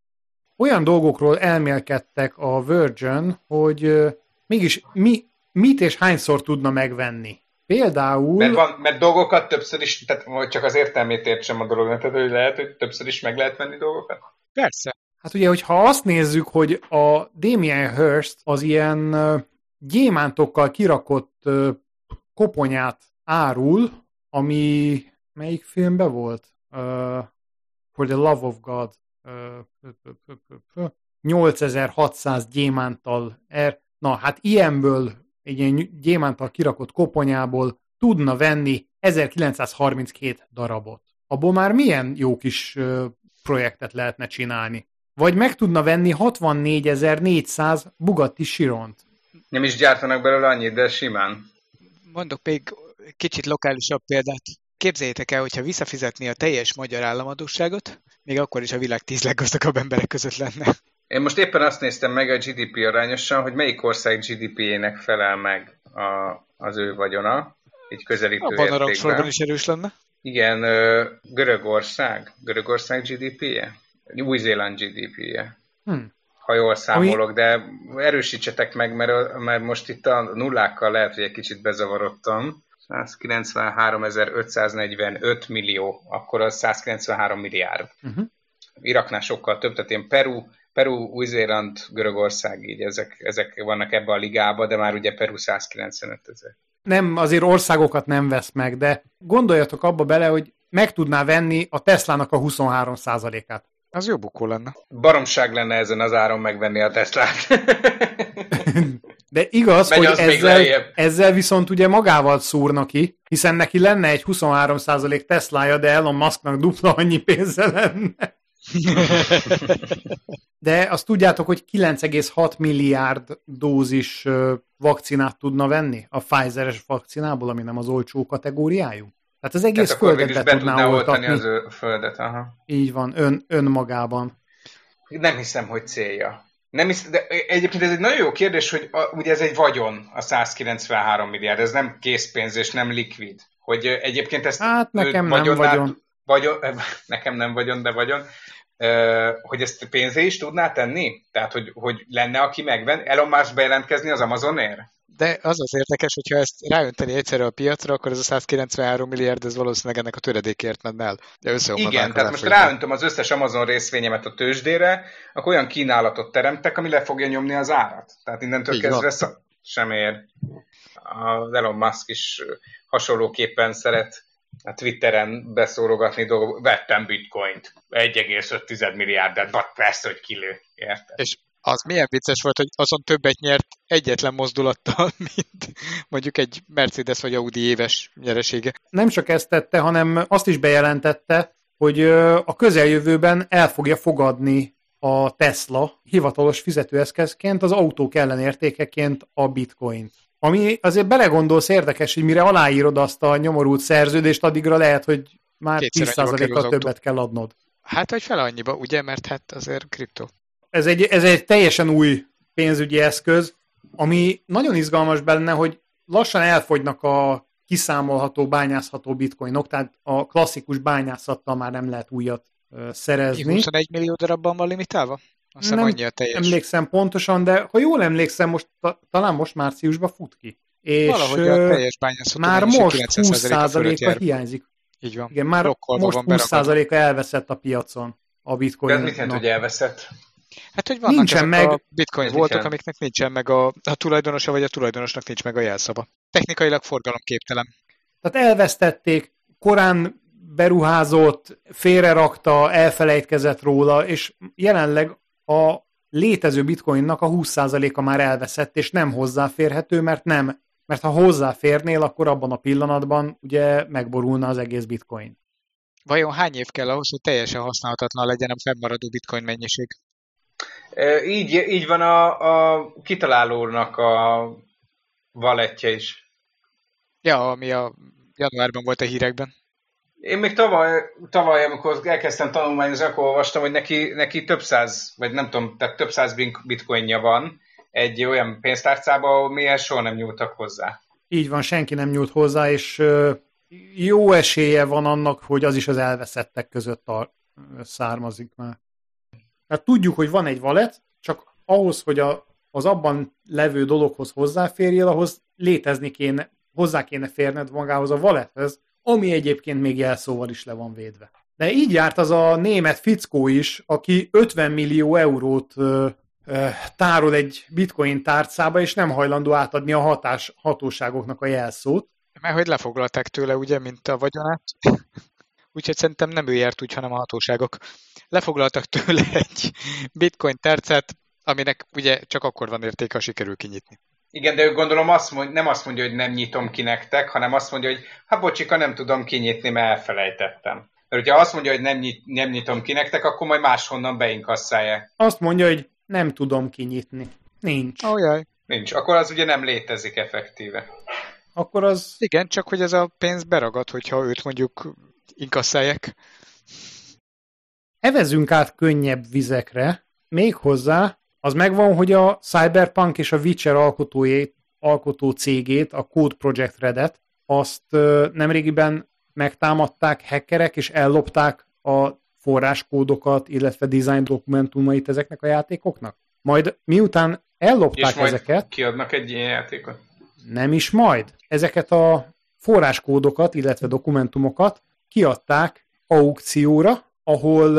S2: Olyan dolgokról elmélkedtek a Virgin, hogy mégis mi, mit és hányszor tudna megvenni. Például...
S3: Mert, van, mert dolgokat többször is, tehát csak az értelmét értsem a dolognak, tehát hogy lehet, hogy többször is meg lehet venni dolgokat?
S1: Persze.
S2: Hát ugye, hogyha azt nézzük, hogy a Damien Hirst az ilyen gyémántokkal kirakott koponyát árul, ami melyik filmben volt? Uh, For the Love of God. Uh, 8600 gyémántal er. Na, hát ilyenből egy ilyen gyémántal kirakott koponyából tudna venni 1932 darabot. Abból már milyen jó kis ö, projektet lehetne csinálni. Vagy meg tudna venni 64.400 Bugatti Chiront.
S3: Nem is gyártanak belőle annyit, de simán.
S1: Mondok még kicsit lokálisabb példát. Képzeljétek el, hogyha visszafizetni a teljes magyar államadóságot, még akkor is a világ tíz leggazdagabb emberek között lenne.
S3: Én most éppen azt néztem meg a GDP arányosan, hogy melyik ország GDP-jének felel meg a, az ő vagyona, egy közelítő
S1: Abban a rangsorban is erős lenne.
S3: Igen, Görögország. Görögország GDP-je? Új-Zéland GDP-je. Hmm. Ha jól számolok, Ami... de erősítsetek meg, mert, mert most itt a nullákkal lehet, hogy egy kicsit bezavarodtam. 193.545 millió, akkor az 193 milliárd. Uh-huh. Iraknál sokkal több, tehát én Peru, Peru, Új-Zéland, Görögország, így ezek, ezek vannak ebbe a ligába, de már ugye Peru 195 ezer.
S2: Nem, azért országokat nem vesz meg, de gondoljatok abba bele, hogy meg tudná venni a Teslának a 23 át
S1: Az jó bukó lenne.
S3: Baromság lenne ezen az áron megvenni a Teslát.
S2: De igaz, Megy hogy ezzel, ezzel viszont ugye magával szúrna ki, hiszen neki lenne egy 23% Teslája, de Elon Musknak dupla annyi pénze lenne. De azt tudjátok, hogy 9,6 milliárd dózis vakcinát tudna venni a Pfizer-es vakcinából, ami nem az olcsó kategóriájú. Tehát az egész Tehát földet be tudná oltatni.
S3: az ő földet, aha.
S2: Így van, ön, önmagában.
S3: Nem hiszem, hogy célja. Nem hisz, de egyébként ez egy nagyon jó kérdés, hogy a, ugye ez egy vagyon, a 193 milliárd, ez nem készpénz és nem likvid. Hogy egyébként ezt
S2: hát nekem nem vagyon.
S3: vagyon. Nekem nem vagyon, de vagyon hogy ezt pénzé is tudná tenni? Tehát, hogy, hogy lenne, aki megven? Elon Musk bejelentkezni az Amazonért?
S1: De az az érdekes, hogyha ezt ráönteni egyszerre a piacra, akkor ez a 193 milliárd, ez valószínűleg ennek a töredékért menne el.
S3: De Igen, tehát most ráöntöm az összes Amazon részvényemet a tőzsdére, akkor olyan kínálatot teremtek, ami le fogja nyomni az árat. Tehát innentől Így kezdve szak sem ér. Az Elon Musk is hasonlóképpen szeret a Twitteren beszórogatni dolgok, vettem bitcoint, 1,5 milliárdet, de persze, hogy kilő, érted?
S1: És az milyen vicces volt, hogy azon többet nyert egyetlen mozdulattal, mint mondjuk egy Mercedes vagy Audi éves nyeresége.
S2: Nem csak ezt tette, hanem azt is bejelentette, hogy a közeljövőben el fogja fogadni a Tesla hivatalos fizetőeszközként az autók ellenértékeként a bitcoin. Ami azért belegondolsz érdekes, hogy mire aláírod azt a nyomorult szerződést, addigra lehet, hogy már 10%-kal többet kell adnod.
S1: Hát, vagy fel annyiba, ugye, mert hát azért kriptó.
S2: Ez egy, ez egy teljesen új pénzügyi eszköz, ami nagyon izgalmas benne, hogy lassan elfogynak a kiszámolható, bányászható bitcoinok, tehát a klasszikus bányászattal már nem lehet újat szerezni.
S1: 21 millió darabban van limitálva? Azt nem annyi a teljes.
S2: emlékszem pontosan, de ha jól emlékszem, most talán most márciusban fut ki. És
S1: Valahogy a teljes bányászató
S2: már most 20%-a hiányzik.
S1: Így van.
S2: Igen, már most 20%-a elveszett a piacon a bitcoin.
S3: De mit jelent, hogy elveszett?
S1: Hát, hogy vannak nincsen meg... a bitcoin voltak, amiknek nincsen meg a, a tulajdonosa, vagy a tulajdonosnak nincs meg a jelszava. Technikailag forgalomképtelen.
S2: Tehát elvesztették, korán beruházott, félrerakta, elfelejtkezett róla, és jelenleg a létező bitcoinnak a 20%-a már elveszett, és nem hozzáférhető, mert nem, mert ha hozzáférnél, akkor abban a pillanatban ugye megborulna az egész bitcoin.
S1: Vajon hány év kell ahhoz, hogy teljesen használhatatlan legyen a fennmaradó bitcoin mennyiség?
S3: Így, így van a, a kitalálónak a valetje is.
S1: Ja, ami a januárban volt a hírekben.
S3: Én még tavaly, tavaly amikor elkezdtem tanulmányozni, akkor olvastam, hogy neki, neki több száz, vagy nem tudom, tehát több száz bitcoinja van egy olyan pénztárcába, mihez soha nem nyúltak hozzá.
S2: Így van, senki nem nyúlt hozzá, és jó esélye van annak, hogy az is az elveszettek között a, származik már. Tehát tudjuk, hogy van egy valet, csak ahhoz, hogy a, az abban levő dologhoz hozzáférjél, ahhoz létezni kéne, hozzá kéne férned magához a valethez, ami egyébként még jelszóval is le van védve. De így járt az a német fickó is, aki 50 millió eurót ö, ö, tárol egy bitcoin tárcába, és nem hajlandó átadni a hatás, hatóságoknak a jelszót.
S1: Mert hogy lefoglalták tőle, ugye, mint a vagyonát. Úgyhogy szerintem nem ő járt úgy, hanem a hatóságok. Lefoglaltak tőle egy bitcoin tárcát, aminek ugye csak akkor van értéke, ha sikerül kinyitni.
S3: Igen, de ő gondolom azt mond, nem azt mondja, hogy nem nyitom ki nektek, hanem azt mondja, hogy hát bocsika, nem tudom kinyitni, mert elfelejtettem. Mert hogyha azt mondja, hogy nem, nyit, nem nyitom ki nektek, akkor majd máshonnan beinkasszálják.
S2: Azt mondja, hogy nem tudom kinyitni. Nincs.
S1: Ojaj.
S3: Nincs. Akkor az ugye nem létezik effektíve.
S2: Akkor az...
S1: Igen, csak hogy ez a pénz beragad, hogyha őt mondjuk inkasszálják.
S2: Evezünk át könnyebb vizekre, még hozzá az megvan, hogy a Cyberpunk és a Witcher alkotójét, alkotó cégét, a Code Project Red-et, azt nemrégiben megtámadták hackerek, és ellopták a forráskódokat, illetve design dokumentumait ezeknek a játékoknak. Majd miután ellopták és ezeket...
S3: kiadnak egy ilyen játékot?
S2: Nem is majd. Ezeket a forráskódokat, illetve dokumentumokat kiadták aukcióra, ahol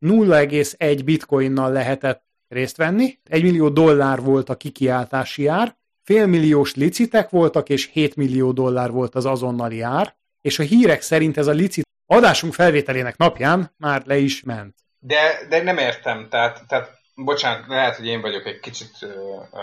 S2: 0,1 bitcoinnal lehetett részt venni. Egy millió dollár volt a kikiáltási ár, félmilliós licitek voltak, és 7 millió dollár volt az azonnali ár, és a hírek szerint ez a licit adásunk felvételének napján már le is ment.
S3: De, de nem értem, tehát, tehát bocsánat, lehet, hogy én vagyok egy kicsit uh, uh,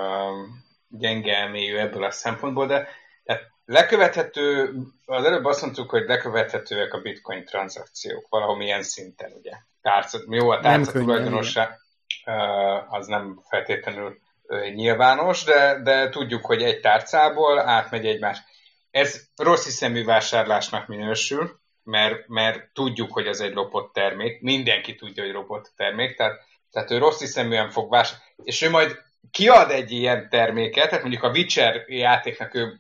S3: gyenge elmélyű ebből a szempontból, de tehát lekövethető, az előbb azt mondtuk, hogy lekövethetőek a bitcoin tranzakciók valamilyen szinten, ugye. Tárca, jó, a tárca tulajdonosa, az nem feltétlenül nyilvános, de, de tudjuk, hogy egy tárcából átmegy egymás. Ez rossz hiszemű vásárlásnak minősül, mert, mert tudjuk, hogy ez egy lopott termék, mindenki tudja, hogy lopott termék, tehát, tehát ő rossz hiszeműen fog vásárolni, és ő majd kiad egy ilyen terméket, tehát mondjuk a Witcher játéknak ő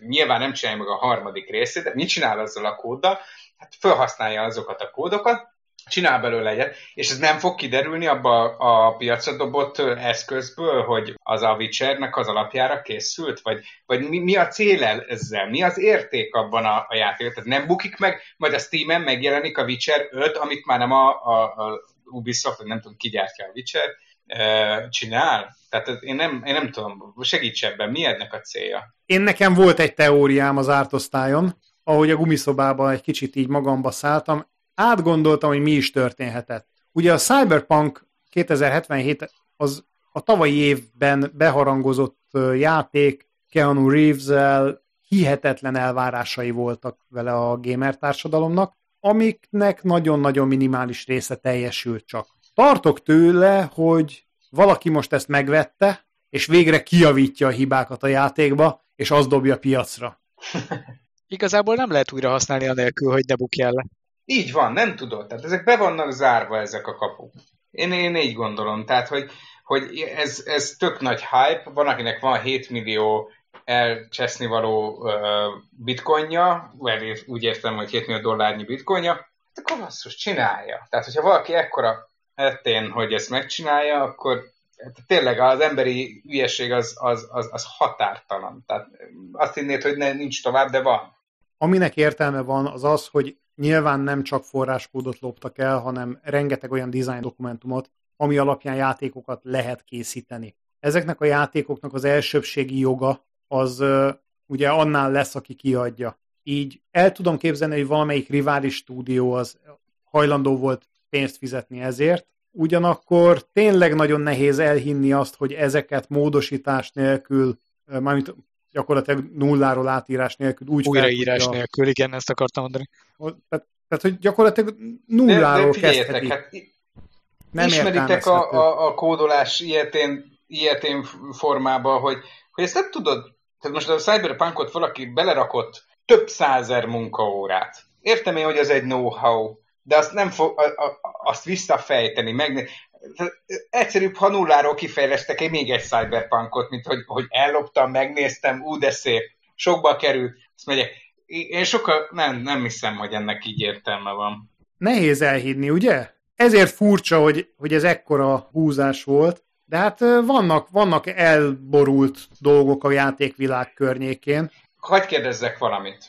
S3: nyilván nem csinálja meg a harmadik részét, de mit csinál azzal a kóddal? Hát felhasználja azokat a kódokat, csinál belőle egyet, és ez nem fog kiderülni abba a piacra dobott eszközből, hogy az a Witchernek az alapjára készült, vagy, vagy mi, mi a cél ezzel, mi az érték abban a, a játékban, tehát nem bukik meg, majd a Steam-en megjelenik a Witcher 5, amit már nem a, a, a Ubisoft, nem tudom, ki gyártja a Witcher, csinál? Tehát én nem, én nem tudom, segíts ebben, mi ennek a célja?
S2: Én nekem volt egy teóriám az ártosztályon, ahogy a gumiszobában egy kicsit így magamba szálltam, átgondoltam, hogy mi is történhetett. Ugye a Cyberpunk 2077 az a tavalyi évben beharangozott játék Keanu reeves hihetetlen elvárásai voltak vele a gamer társadalomnak. amiknek nagyon-nagyon minimális része teljesült csak. Tartok tőle, hogy valaki most ezt megvette, és végre kiavítja a hibákat a játékba, és azt dobja piacra.
S1: Igazából nem lehet újra használni anélkül, hogy ne bukjál le.
S3: Így van, nem tudod. Tehát ezek be vannak zárva ezek a kapuk. Én, én így gondolom. Tehát, hogy, hogy ez, ez tök nagy hype, van, akinek van 7 millió elcseszni való uh, bitcoinja, vagy úgy értem, hogy 7 millió dollárnyi bitcoinja, hát akkor basszus, csinálja. Tehát, hogyha valaki ekkora ettén, hogy ezt megcsinálja, akkor hát tényleg az emberi ügyesség az, az, az, az határtalan. Tehát azt hinnéd, hogy ne, nincs tovább, de van.
S2: Aminek értelme van, az az, hogy nyilván nem csak forráskódot loptak el, hanem rengeteg olyan design dokumentumot, ami alapján játékokat lehet készíteni. Ezeknek a játékoknak az elsőbségi joga az ugye annál lesz, aki kiadja. Így el tudom képzelni, hogy valamelyik rivális stúdió az hajlandó volt pénzt fizetni ezért, ugyanakkor tényleg nagyon nehéz elhinni azt, hogy ezeket módosítás nélkül, mármint gyakorlatilag nulláról átírás nélkül úgy
S1: Újraírás tudja, nélkül, igen, ezt akartam mondani.
S2: Tehát, tehát hogy gyakorlatilag nulláról de, de kezdhetik. Hát,
S3: nem ismeritek a, a, a kódolás ilyetén, ilyetén formában, hogy, hogy ezt nem tudod, tehát most a Cyberpunkot valaki belerakott több százer munkaórát. Értem én, hogy ez egy know-how, de azt nem fog, a, a, azt visszafejteni, meg egyszerűbb, ha nulláról kifejlesztek egy még egy cyberpunkot, mint hogy, hogy elloptam, megnéztem, ú, de szép, sokba került, azt megyek. Én sokkal nem, nem hiszem, hogy ennek így értelme van.
S2: Nehéz elhinni, ugye? Ezért furcsa, hogy, hogy ez ekkora húzás volt, de hát vannak, vannak elborult dolgok a játékvilág környékén.
S3: Hagy kérdezzek valamit.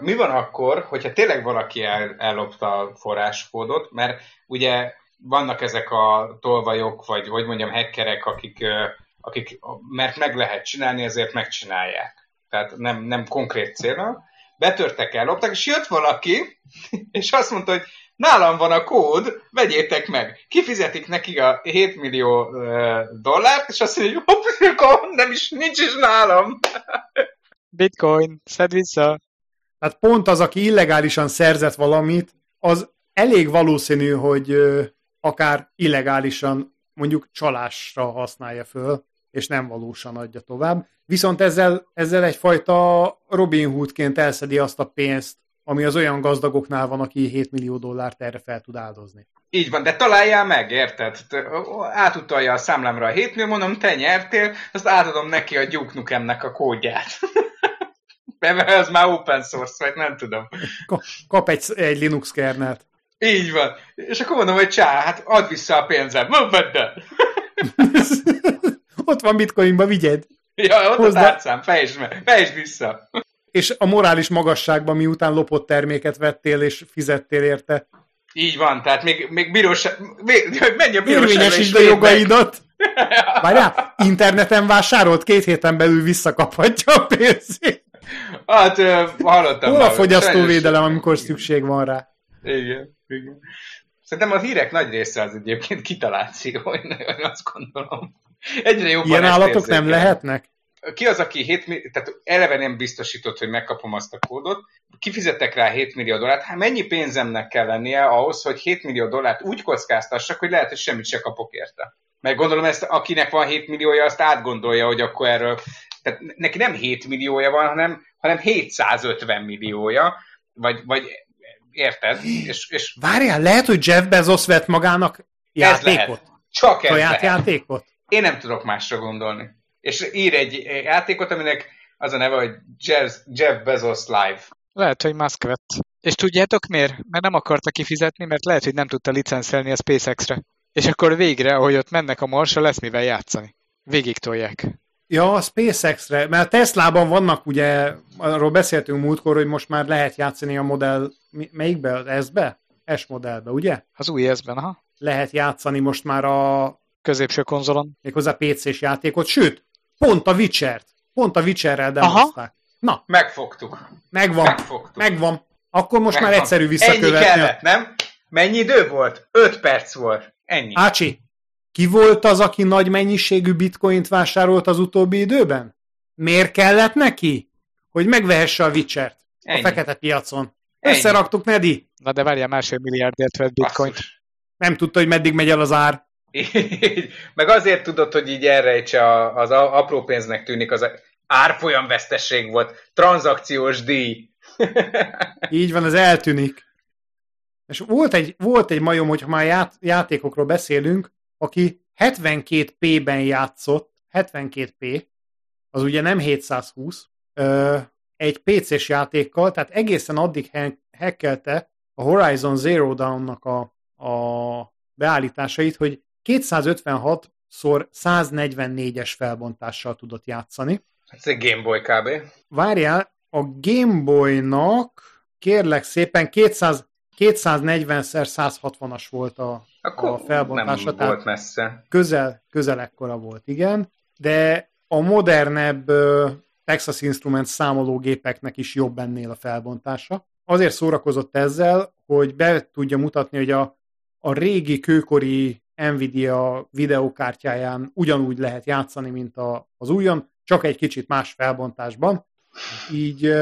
S3: Mi van akkor, hogyha tényleg valaki el, ellopta a forráskódot, mert ugye vannak ezek a tolvajok, vagy hogy mondjam, hackerek, akik, akik mert meg lehet csinálni, ezért megcsinálják. Tehát nem, nem konkrét célra. Betörtek, elloptak, és jött valaki, és azt mondta, hogy nálam van a kód, vegyétek meg. Kifizetik neki a 7 millió dollárt, és azt mondja, hogy nem is, nincs is nálam.
S1: Bitcoin, szed vissza.
S2: Tehát pont az, aki illegálisan szerzett valamit, az elég valószínű, hogy akár illegálisan mondjuk csalásra használja föl, és nem valósan adja tovább. Viszont ezzel, ezzel egyfajta Robin Hoodként elszedi azt a pénzt, ami az olyan gazdagoknál van, aki 7 millió dollárt erre fel tud áldozni.
S3: Így van, de találjál meg, érted? Átutalja a számlámra a 7 millió, mondom, te nyertél, azt átadom neki a Duke Nukemnek a kódját. Mert ez már open source, vagy nem tudom.
S2: Kap egy, egy Linux kernelt.
S3: Így van. És akkor mondom, hogy csá, hát add vissza a pénzem. Vedd el.
S2: ott van bitcoinba, vigyed.
S3: Ja, ott Hozzá... a tárcám, fejtsd meg, fejtsd vissza.
S2: És a morális magasságban, miután lopott terméket vettél és fizettél érte.
S3: Így van, tehát még, még bíróság, még, menj a bíróságra
S2: Érvényesítsd a jogaidat. Várjál, interneten vásárolt, két héten belül visszakaphatja a pénzét.
S3: Hát, hallottam.
S2: Hol a fogyasztóvédelem, amikor szükség van rá?
S3: Igen, igen. Szerintem a hírek nagy része az egyébként kitaláció, én azt gondolom.
S2: Egyre jobban Ilyen állatok nem lehetnek?
S3: Ki az, aki 7 millió, tehát eleve nem biztosított, hogy megkapom azt a kódot, kifizettek rá 7 millió dollárt, hát mennyi pénzemnek kell lennie ahhoz, hogy 7 millió dollárt úgy kockáztassak, hogy lehet, hogy semmit se kapok érte. Mert gondolom ezt, akinek van 7 milliója, azt átgondolja, hogy akkor erről, tehát neki nem 7 milliója van, hanem, hanem 750 milliója, vagy, vagy érted? És, és...
S2: Várjál, lehet, hogy Jeff Bezos vett magának játékot?
S3: Csak ez
S2: Saját lehet. játékot?
S3: Én nem tudok másra gondolni. És ír egy játékot, aminek az a neve, hogy Jeff, Jeff Bezos Live.
S1: Lehet, hogy Musk vett. És tudjátok miért? Mert nem akarta kifizetni, mert lehet, hogy nem tudta licenszelni a SpaceX-re. És akkor végre, ahogy ott mennek a Marsra, lesz mivel játszani. Végig tolják.
S2: Ja, a SpaceX-re, mert a Teslában vannak ugye, arról beszéltünk múltkor, hogy most már lehet játszani a modell, melyikbe, az S-be? S modellbe, ugye?
S1: Az új S-ben, aha.
S2: Lehet játszani most már a...
S1: Középső konzolon.
S2: Méghozzá PC-s játékot, sőt, pont a Witcher-t. Pont a Witcher-rel demozták.
S3: Na. Megfogtuk.
S2: Megvan. Megfogtuk. Megvan. Akkor most Megvan. már egyszerű visszakövetni.
S3: Ennyi kellett, nem? Mennyi idő volt? 5 perc volt. Ennyi.
S2: Ácsi, ki volt az, aki nagy mennyiségű bitcoint vásárolt az utóbbi időben? Miért kellett neki? Hogy megvehesse a Witcher-t a fekete piacon. Összeraktuk, Nedi.
S1: Na de várjál, másfél milliárdért vett bitcoint.
S3: Basszus.
S2: Nem tudta, hogy meddig megy el az ár.
S3: Így, meg azért tudod, hogy így elrejtse a- az apró pénznek tűnik, az árfolyam vesztesség volt, tranzakciós díj.
S2: Így van, ez eltűnik. És volt egy, volt egy majom, hogyha már ját, játékokról beszélünk, aki 72p-ben játszott, 72p, az ugye nem 720, ö, egy PC-s játékkal, tehát egészen addig hackelte a Horizon Zero Dawn-nak a, a beállításait, hogy 256 szor 144-es felbontással tudott játszani.
S3: Ez egy Game Boy kb.
S2: Várjál, a Game Boy-nak kérlek szépen 200, 240x160-as volt a,
S3: Akkor
S2: a felbontása,
S3: nem volt messze.
S2: közel, közel ekkora volt, igen, de a modernebb Texas Instruments számológépeknek is jobb ennél a felbontása. Azért szórakozott ezzel, hogy be tudja mutatni, hogy a, a régi kőkori Nvidia videokártyáján ugyanúgy lehet játszani, mint a, az újon, csak egy kicsit más felbontásban. Így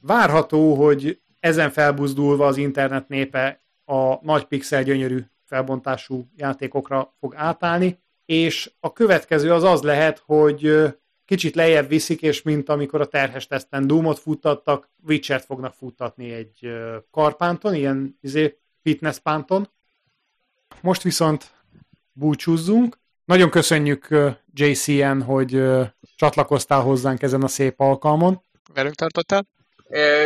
S2: várható, hogy ezen felbuzdulva az internet népe a nagy pixel gyönyörű felbontású játékokra fog átállni, és a következő az az lehet, hogy kicsit lejjebb viszik, és mint amikor a terhes teszten Doomot futtattak, Witcher-t fognak futtatni egy karpánton, ilyen izé, fitness pánton. Most viszont búcsúzzunk. Nagyon köszönjük JCN, hogy csatlakoztál hozzánk ezen a szép alkalmon.
S1: Velünk tartottál?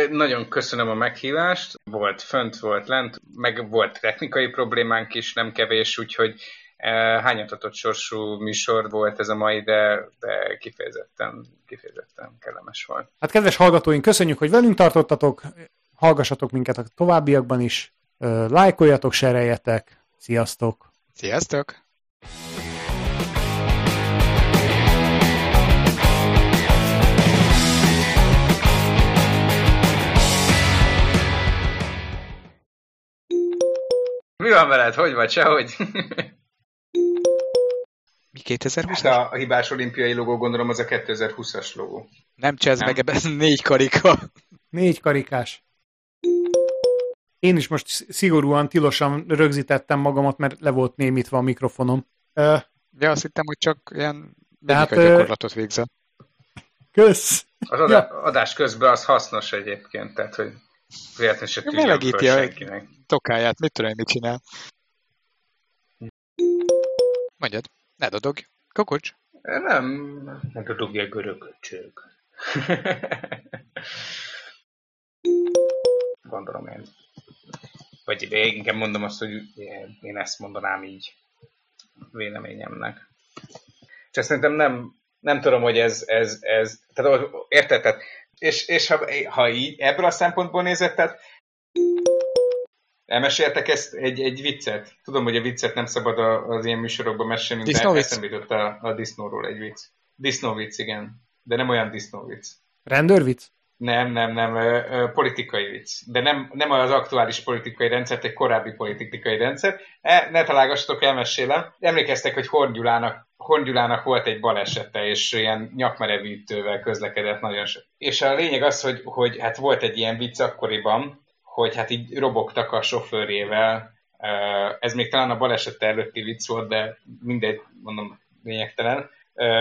S3: Nagyon köszönöm a meghívást. Volt fönt, volt lent, meg volt technikai problémánk is, nem kevés, úgyhogy hányatatott sorsú műsor volt ez a mai, de, de kifejezetten, kifejezetten kellemes volt.
S2: Hát kedves hallgatóink, köszönjük, hogy velünk tartottatok, hallgassatok minket a továbbiakban is, lájkoljatok, sereljetek, sziasztok!
S1: Sziasztok!
S3: Mi van veled? Hogy vagy? Sehogy?
S1: Mi 2020
S3: Hát a, hibás olimpiai logó gondolom az a 2020-as logó.
S1: Nem csesz meg ebben négy karika.
S2: Négy karikás. Én is most sz- szigorúan, tilosan rögzítettem magamat, mert le volt némítva a mikrofonom. Ö,
S1: Ja, azt hittem, hogy csak ilyen
S2: Tehát, ö,
S1: gyakorlatot végzel.
S2: kösz!
S3: Az adá, adás közben az hasznos egyébként, tehát hogy véletlenül se tűnjön
S1: Melegíti
S3: föl
S1: a-
S3: senkinek.
S1: Tokáját, mit tudom én, mit csinál. Mondjad, ne dodogj. Kokocs.
S3: Nem, nem tudja görögöcsög. Gondolom én. Vagy én inkább mondom azt, hogy én- én ezt mondanám így véleményemnek. Csak szerintem nem, nem tudom, hogy ez, ez, ez tehát érted? Tehát, és, és ha, ha így, ebből a szempontból nézed, tehát elmeséltek ezt egy, egy viccet. Tudom, hogy a viccet nem szabad az ilyen műsorokban mesélni, de eszembe jutott a, a disznóról egy vicc. Disznóvicc, igen. De nem olyan disznóvicc.
S2: Rendőrvic?
S3: Nem, nem, nem, ö, ö, politikai vicc. De nem, nem az aktuális politikai rendszer, egy korábbi politikai rendszer. E, ne találgassatok, elmesélem. Emlékeztek, hogy Horn Gyulának, Horn Gyulának volt egy balesete, és ilyen nyakmerevítővel közlekedett nagyon sok. És a lényeg az, hogy, hogy hát volt egy ilyen vicc akkoriban, hogy hát így robogtak a sofőrjével. Ez még talán a baleset előtti vicc volt, de mindegy, mondom, lényegtelen.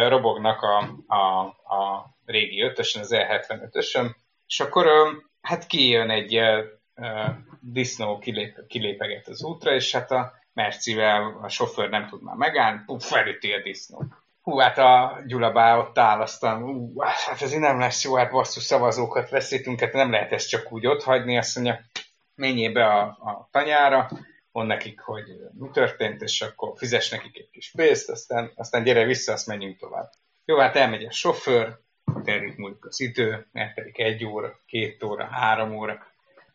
S3: Robognak a, a, a régi ötösön, az E75-ösön, és akkor hát kijön egy disznó, kilép, kilépeget az útra, és hát a Mercivel a sofőr nem tud már megállni, puf, felüti a disznó. Hú, hát a Gyula bá ott áll, aztán, ú, hát ez így nem lesz jó, hát basszus szavazókat veszítünk, hát nem lehet ezt csak úgy ott hagyni, azt mondja, menjél be a, a tanyára, mond nekik, hogy mi történt, és akkor fizes nekik egy kis pénzt, aztán, aztán gyere vissza, azt menjünk tovább. Jó, hát elmegy a sofőr, telik múlik az idő, eltelik egy óra, két óra, három óra,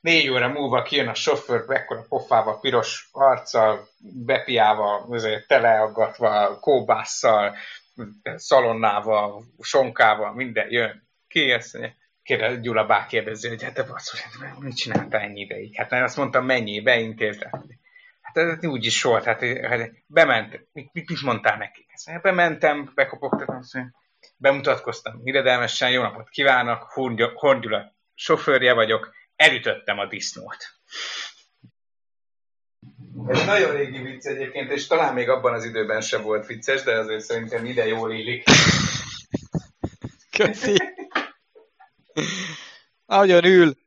S3: négy óra múlva kijön a sofőr, ekkora pofával, piros arccal, bepiával, teleaggatva, kóbásszal, szalonnával, sonkával, minden jön. Ki ezt mondja? Kérdez, Gyula bá kérdezi, hogy hát te basszus, hát mit csináltál ennyi ideig? Hát én azt mondtam, mennyi, beintéztem. Hát ez úgy is volt, hát, hát bement, mit, mit, mit mondtál? Azt mondja, bementem, bekopogtatom, azt mondja, bemutatkoztam, hiedelmesen, jó napot kívánok, Horn Gyula sofőrje vagyok, elütöttem a disznót. Ez nagyon régi vicc egyébként, és talán még abban az időben sem volt vicces, de azért szerintem ide jól illik.
S1: Köszi. Ahogyan ül.